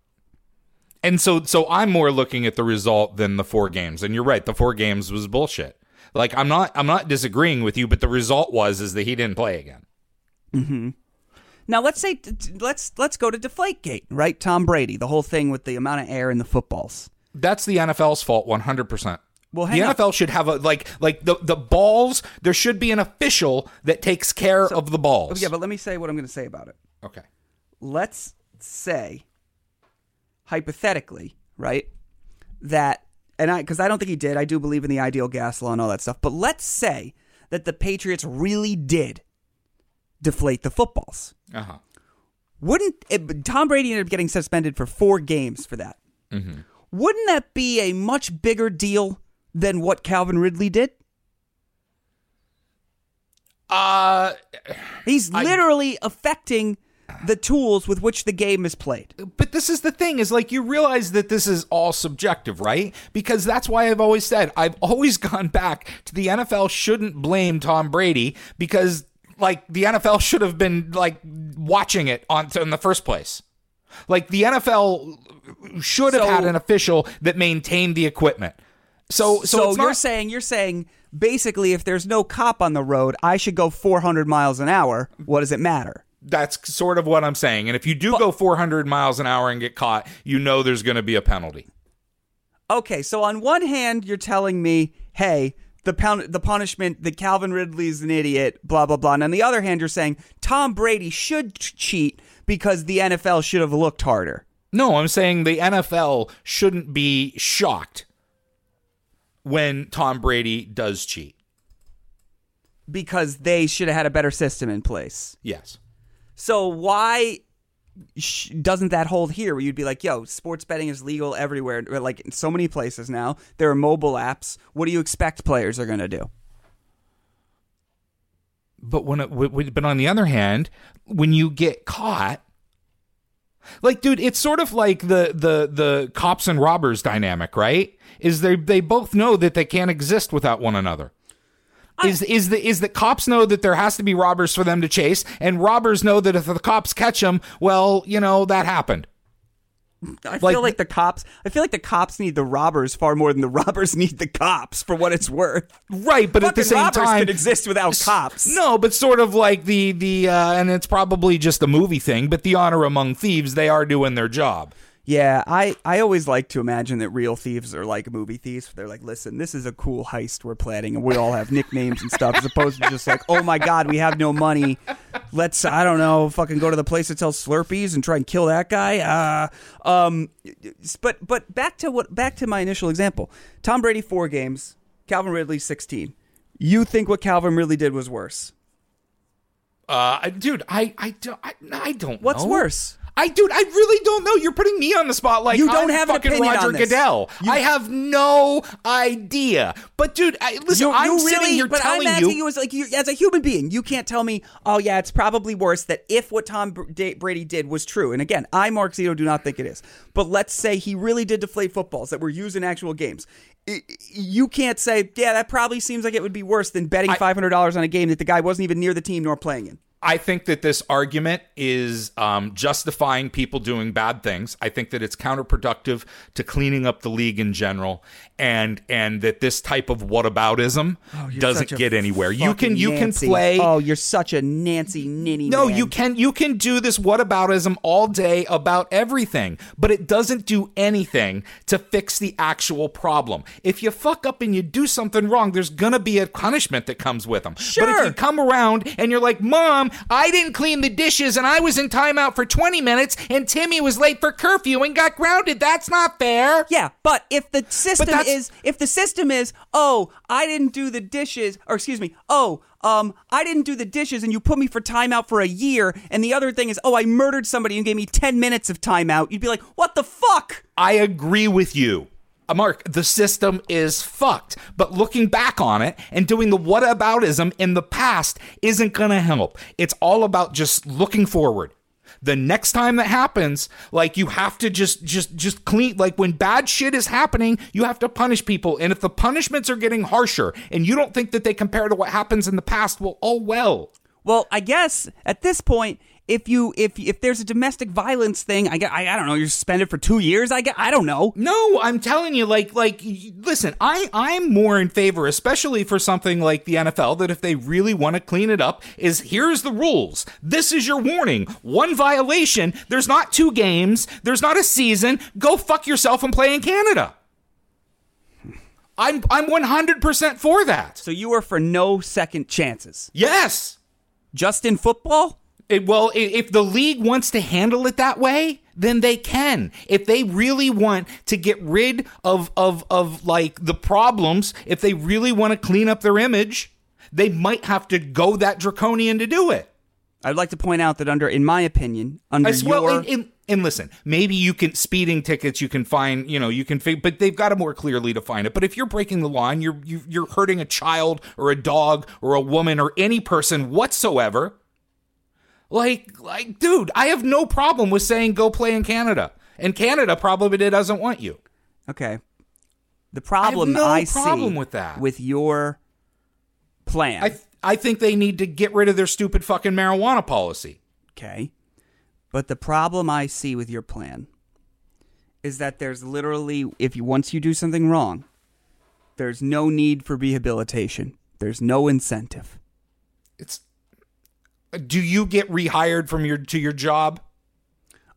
And so so I'm more looking at the result than the four games. And you're right, the four games was bullshit. Like I'm not I'm not disagreeing with you, but the result was is that he didn't play again. Hmm. Now let's say let's let's go to Deflategate, right? Tom Brady, the whole thing with the amount of air in the footballs. That's the NFL's fault 100%. Well, the on. NFL should have a like like the the balls, there should be an official that takes care of the balls. Yeah, but let me say what I'm going to say about it. okay. Let's say, hypothetically, right, that and I because I don't think he did. I do believe in the ideal gas law and all that stuff. But let's say that the Patriots really did deflate the footballs. Uh-huh. wouldn't it, Tom Brady ended up getting suspended for four games for that? Wouldn't that be a much bigger deal than what Calvin Ridley did? Uh He's literally affecting the tools with which the game is played. but this is the thing is like you realize that this is all subjective, right? Because that's why I've always said I've always gone back to the NFL shouldn't blame Tom Brady because like the NFL should have been like watching it on in the first place. Like the NFL should have So- had an official that maintained the equipment. So so, So, you're not, saying you're saying basically, if there's no cop on the road, I should go 400 miles an hour. What does it matter? That's sort of what I'm saying. And if you do go 400 miles an hour and get caught, you know there's going to be a penalty. Okay, so on one hand, you're telling me, hey, the pound, the punishment that Calvin Ridley is an idiot, blah blah blah. And on the other hand, you're saying Tom Brady should ch- cheat because the NFL should have looked harder. No, I'm saying the NFL shouldn't be shocked when Tom Brady does cheat. because they should have had a better system in place. Yes. So why sh- doesn't that hold here? Where you'd be like, "Yo, sports betting is legal everywhere, like in so many places now. There are mobile apps. What do you expect players are going to do?" But when it, but on the other hand, when you get caught, like dude, it's sort of like the the the cops and robbers dynamic, right? Is they they both know that they can't exist without one another. Is is the is that cops know that there has to be robbers for them to chase, and robbers know that if the cops catch them, well, you know that happened. I feel like the cops. I feel like the cops need the robbers far more than the robbers need the cops. For what it's worth, Right, but at the same robbers time, could exist without cops. No, but sort of like the the uh, and it's probably just a movie thing, but the honor among thieves, they are doing their job. Yeah, I, I always like to imagine that real thieves are like movie thieves. They're like, listen, this is a cool heist we're planning, and we all have nicknames and stuff, as opposed to just like, oh my god, we have no money. Let's, I don't know, fucking go to the place that sells Slurpees and try and kill that guy. Uh, um, but but back to what back to my initial example. Tom Brady four games, Calvin Ridley sixteen. You think what Calvin Ridley did was worse? Uh, dude, I I don't I, I don't What's know. worse? I dude, I really don't know. You're putting me on the spot like You don't I'm have an fucking opinion Roger on this. Goodell. I have no idea. But dude, I, listen, You, I'm you sitting really, here but telling I'm asking you, you as like you, as a human being. You can't tell me, oh yeah, it's probably worse that if what Tom Brady did was true. And again, I, Mark Zito, do not think it is. But let's say he really did deflate footballs that were used in actual games. You can't say, yeah, that probably seems like it would be worse than betting five hundred dollars on a game that the guy wasn't even near the team nor playing in. I think that this argument is um, justifying people doing bad things. I think that it's counterproductive to cleaning up the league in general, and and that this type of whataboutism doesn't get anywhere. You can you Nancy. can play. Oh, you're such a Nancy ninny. No, man. you can you can do this whataboutism all day about everything, but it doesn't do anything to fix the actual problem. If you fuck up and you do something wrong, there's gonna be a punishment that comes with them. Sure. But if you come around and you're like, "Mom, I didn't clean the dishes and I was in timeout for 20 minutes and Timmy was late for curfew and got grounded," that's not fair. Yeah, but if the system is if the system is, oh, I didn't do the dishes, or excuse me, oh, um, I didn't do the dishes, and you put me for timeout for a year, and the other thing is, oh, I murdered somebody and gave me ten minutes of timeout, you'd be like, what the fuck? I agree with you. Uh, Mark, the system is fucked. But looking back on it and doing the whataboutism in the past isn't going to help. It's all about just looking forward. The next time that happens, like you have to just just just clean like when bad shit is happening, you have to punish people. And if the punishments are getting harsher and you don't think that they compare to what happens in the past, well, oh well. Well, I guess at this point, if you if if there's a domestic violence thing, I get, I, I don't know, you're suspended for two years. I get, I don't know. No, I'm telling you, like, like, listen, I, I'm more in favor, especially for something like the NFL, that if they really want to clean it up, is here's the rules. This is your warning. One violation. There's not two games. There's not a season. Go fuck yourself and play in Canada. I'm, I'm 100% for that. So you are for no second chances, Yes. just in football. It, well, if the league wants to handle it that way, then they can. If they really want to get rid of of of like the problems, if they really want to clean up their image, they might have to go that draconian to do it. I'd like to point out that under, in my opinion, under As well, your and, listen, maybe you can speeding tickets. You can find, you know, you can, but they've got to more clearly define it. But if you're breaking the law and you're you, you're hurting a child or a dog or a woman or any person whatsoever, like like, dude, I have no problem with saying go play in Canada. And Canada probably doesn't want you. Okay. The problem no I, problem see with that. with your plan. I th- I think they need to get rid of their stupid fucking marijuana policy. okay. But the problem I see with your plan is that there's literally if you once you do something wrong, There's no need for rehabilitation. There's no incentive. It's do you get rehired from your to your job?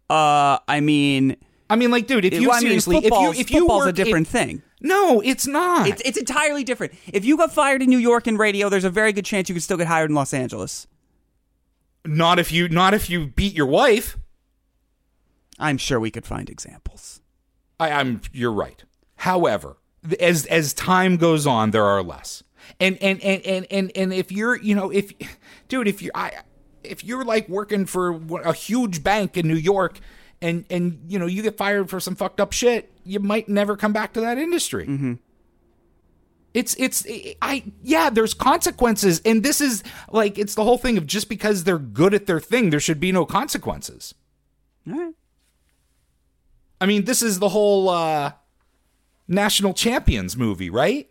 Uh, I mean, I mean, like, dude, if you well, I mean, seriously, if you if you football's work, a different if- thing. no, it's not. It's it's entirely different. If you got fired in New York in radio, there's a very good chance you could still get hired in Los Angeles. not if you not if you beat your wife. I'm sure we could find examples. I, I'm you're right. However, as as time goes on, there are less. And and and and and, and if you're you know if dude if you I if you're like working for a huge bank in New York and and you know you get fired for some fucked up shit, you might never come back to that industry. It's it's I yeah, there's consequences and this is like it's the whole thing of just because they're good at their thing, there should be no consequences. All right. I mean, this is the whole uh National Champions movie, right?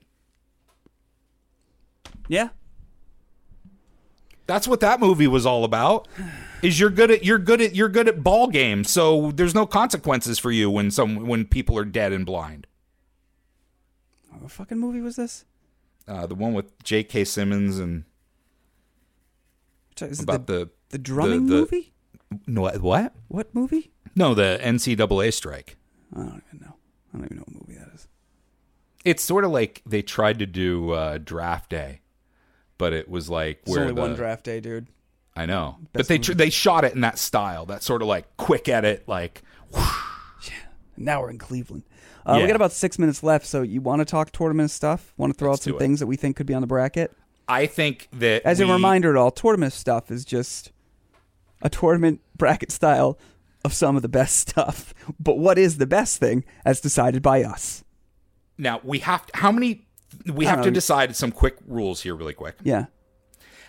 Yeah. That's what that movie was all about. Is you're good at you're good at you're good at ball games, so there's no consequences for you when some when people are dead and blind. What fucking movie was this? Uh, the one with J.K. Simmons and Is about the, the the drumming the- movie? no what? What movie? No, the NCAA strike. I don't even know. I don't even know what movie that is. It's sort of like they tried to do uh, draft day, but it was like There's where only the, one draft day, dude. I know, but they tr- they shot it in that style, that sort of like quick edit, like yeah. Now we're in Cleveland. Uh, We got about six minutes left, so you want to talk tournament stuff? Want to throw Let's out some things that we think could be on the bracket? I think that As a reminder, at all tournament stuff is just a tournament bracket style of some of the best stuff. But what is the best thing, as decided by us? Now we have to, how many? We have to decide some quick rules here, really quick. Yeah.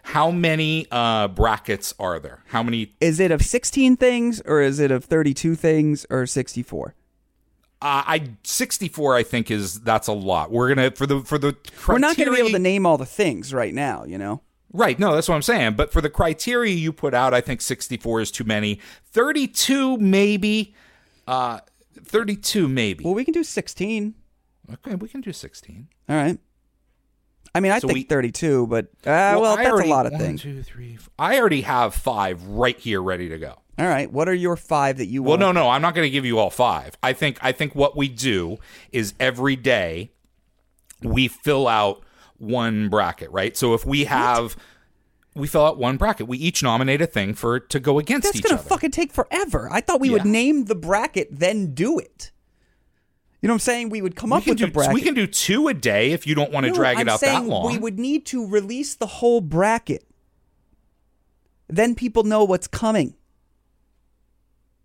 How many uh, brackets are there? How many? Is it of 16 things, or is it of 32 things, or 64? Uh, I sixty four. I think is that's a lot. We're gonna for the for the criteria, We're not going to be able to name all the things right now, you know? Right. No, that's what I'm saying. But for the criteria you put out, I think 64 is too many. 32 maybe. Uh, 32 maybe. Well, we can do 16. Okay, we can do 16. All right. I mean, I So think we- 32, but uh, well, I that's already- a lot of one, things. two, three, f- I already have five right here ready to go. All right. What are your five that you Well, want? no, no, I'm not going to give you all five. I think I think what we do is every day we fill out one bracket, right? So if we have we fill out one bracket, we each nominate a thing for to go against each other. That's each gonna other. fucking take forever. I thought we would name the bracket, then do it. You know what I'm saying? We would come we up with do the bracket. we can do two a day if you don't want to No, drag it I'm out saying that long. We would need to release the whole bracket. Then people know what's coming.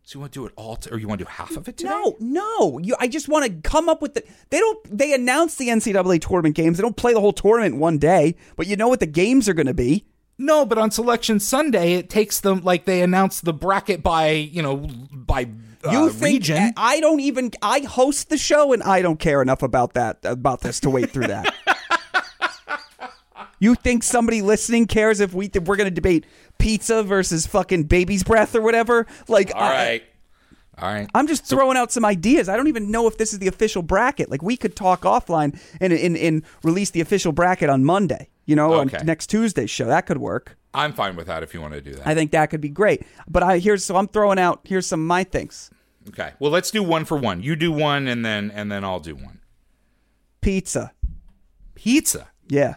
so you want to do it all, t- or you want to do half of it today? No, no. You, I just want to come up with the. They don't. They announce the NCAA tournament games. They don't play the whole tournament one day. But you know what the games are going to be. No, but on Selection Sunday, it takes them like they announce the bracket by you know by uh, You think region. I don't even? I host the show, and I don't care enough about that about this to wait through that. you think somebody listening cares if we if we're going to debate pizza versus fucking baby's breath or whatever? Like, all I- right, all right. I'm just throwing out some ideas. I don't even know if this is the official bracket. Like we could talk offline and and, and release the official bracket on Monday. You know, Okay. on next Tuesday's show. That could work. I'm fine with that if you want to do that. I think that could be great. But I here's so I'm throwing out here's some of my things. okay. Well, let's do one for one. You do one, and then and then I'll do one. Pizza. Pizza. Yeah.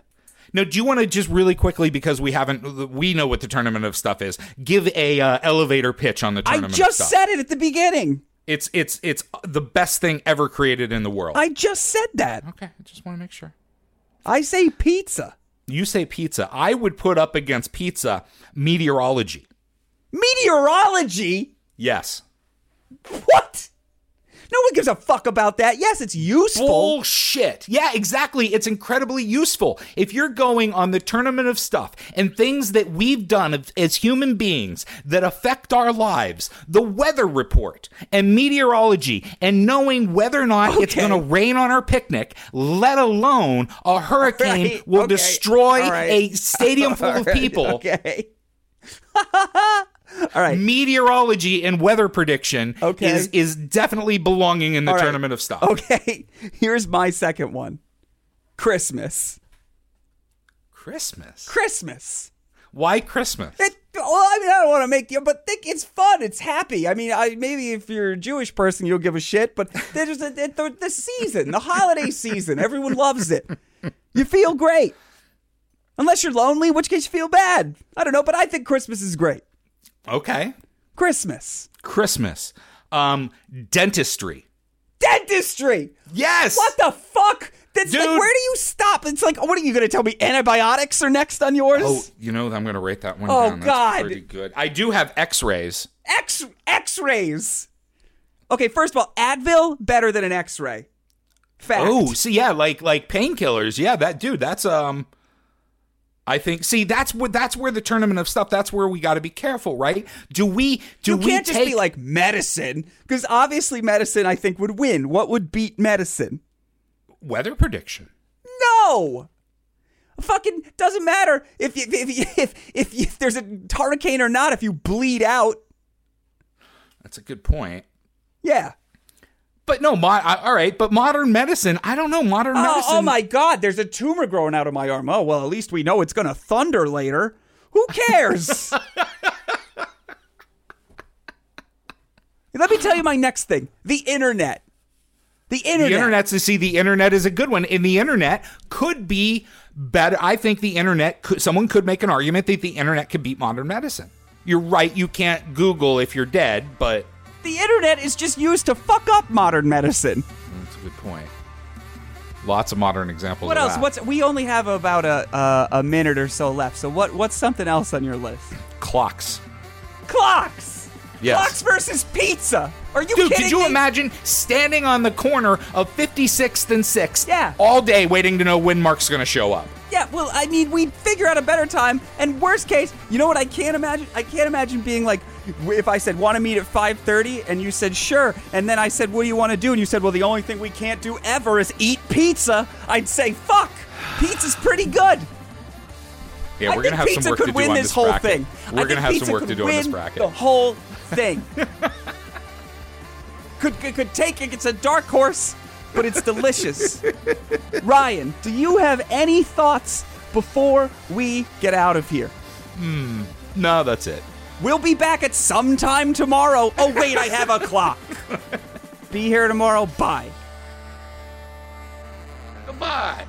Now, do you want to just really quickly because we haven't we know what the tournament of stuff is? Give a uh, elevator pitch on the tournament. I just said it at the beginning. it's it's it's the best thing ever created in the world. I just said that. okay, I just want to make sure. I say pizza. You say pizza. I would put up against pizza meteorology. Meteorology? Yes. What? No one gives a fuck about that. Yes, it's useful. Bullshit. Yeah, exactly. It's incredibly useful. If you're going on the tournament of stuff and things that we've done as human beings that affect our lives, the weather report and meteorology and knowing whether or not it's going to rain on our picnic, let alone a hurricane Right, will okay. destroy right. a stadium full of All right, people. Okay. All right. Meteorology and weather prediction Okay. is is definitely belonging in the All right. tournament of stuff. Okay. Here's my second one. Christmas. Christmas. Christmas. Why Christmas? It, well, I mean, I don't want to make you, but think it's fun. It's happy. I mean, I, maybe if you're a Jewish person, you'll give a shit. But there's a, the, the season, the holiday season. Everyone loves it. You feel great, unless you're lonely, which case you feel bad. I don't know, but I think Christmas is great. Okay. Christmas, Christmas. Um, dentistry. dentistry. Yes. What the fuck? That's like, Dude. where do you stop? It's like, what are you going to tell me? Antibiotics are next on yours? Oh, you know, I'm going to rate that one Oh, down. That's God. pretty good. I do have X-rays. X X-rays. Okay, first of all, Advil better than an X-ray. Fact. Oh, see, yeah, like like painkillers. Yeah, that dude. That's um. I think. See, that's what that's where the tournament of stuff. That's where we got to be careful, right? Do we? Do you we can't just be like medicine because obviously medicine I think would win. What would beat medicine? weather prediction? No. Fucking doesn't matter if you, if you, if if, if there's a hurricane or not. If you bleed out, That's a good point. yeah. No, mo- I, all right. But modern medicine, I don't know. Modern Oh, oh medicine. oh my God! There's a tumor growing out of my arm. Oh well, at least we know it's gonna thunder later. Who cares? Let me tell you my next thing: the internet. The internet. The internet's to see the internet is a good one, and the internet could be better. I think the internet could. Someone could make an argument that the internet could beat modern medicine. You're right. You can't Google if you're dead, but The internet is just used to fuck up modern medicine. that's a good point. Lots of modern examples. What of else? that. What's we only have about a uh, a minute or so left. So what what's something else on your list? clocks? Clocks. Yes. Clocks versus pizza. Are you Dude, kidding could you me? imagine standing on the corner of 56th and 6th Yeah. all day waiting to know when Mark's going to show up? Yeah, well, I mean, we'd figure out a better time. And worst case, you know what I can't imagine? I can't imagine being like, if I said, want to meet at 5.30, and you said, sure. And then I said, what do you want to do? And you said, well, the only thing we can't do ever is eat pizza. I'd say, fuck, pizza's pretty good. Yeah, I we're think to have pizza some work could to do win on this this whole bracket. thing. We're I going to think have pizza some work could to do on this win bracket. The whole thing. could, could could take it. It's a dark horse, but it's delicious. Ryan, do you have any thoughts before we get out of here? Hmm. No, that's it. We'll be back at some time tomorrow. Oh wait, I have a clock. Be here tomorrow. Bye. Goodbye.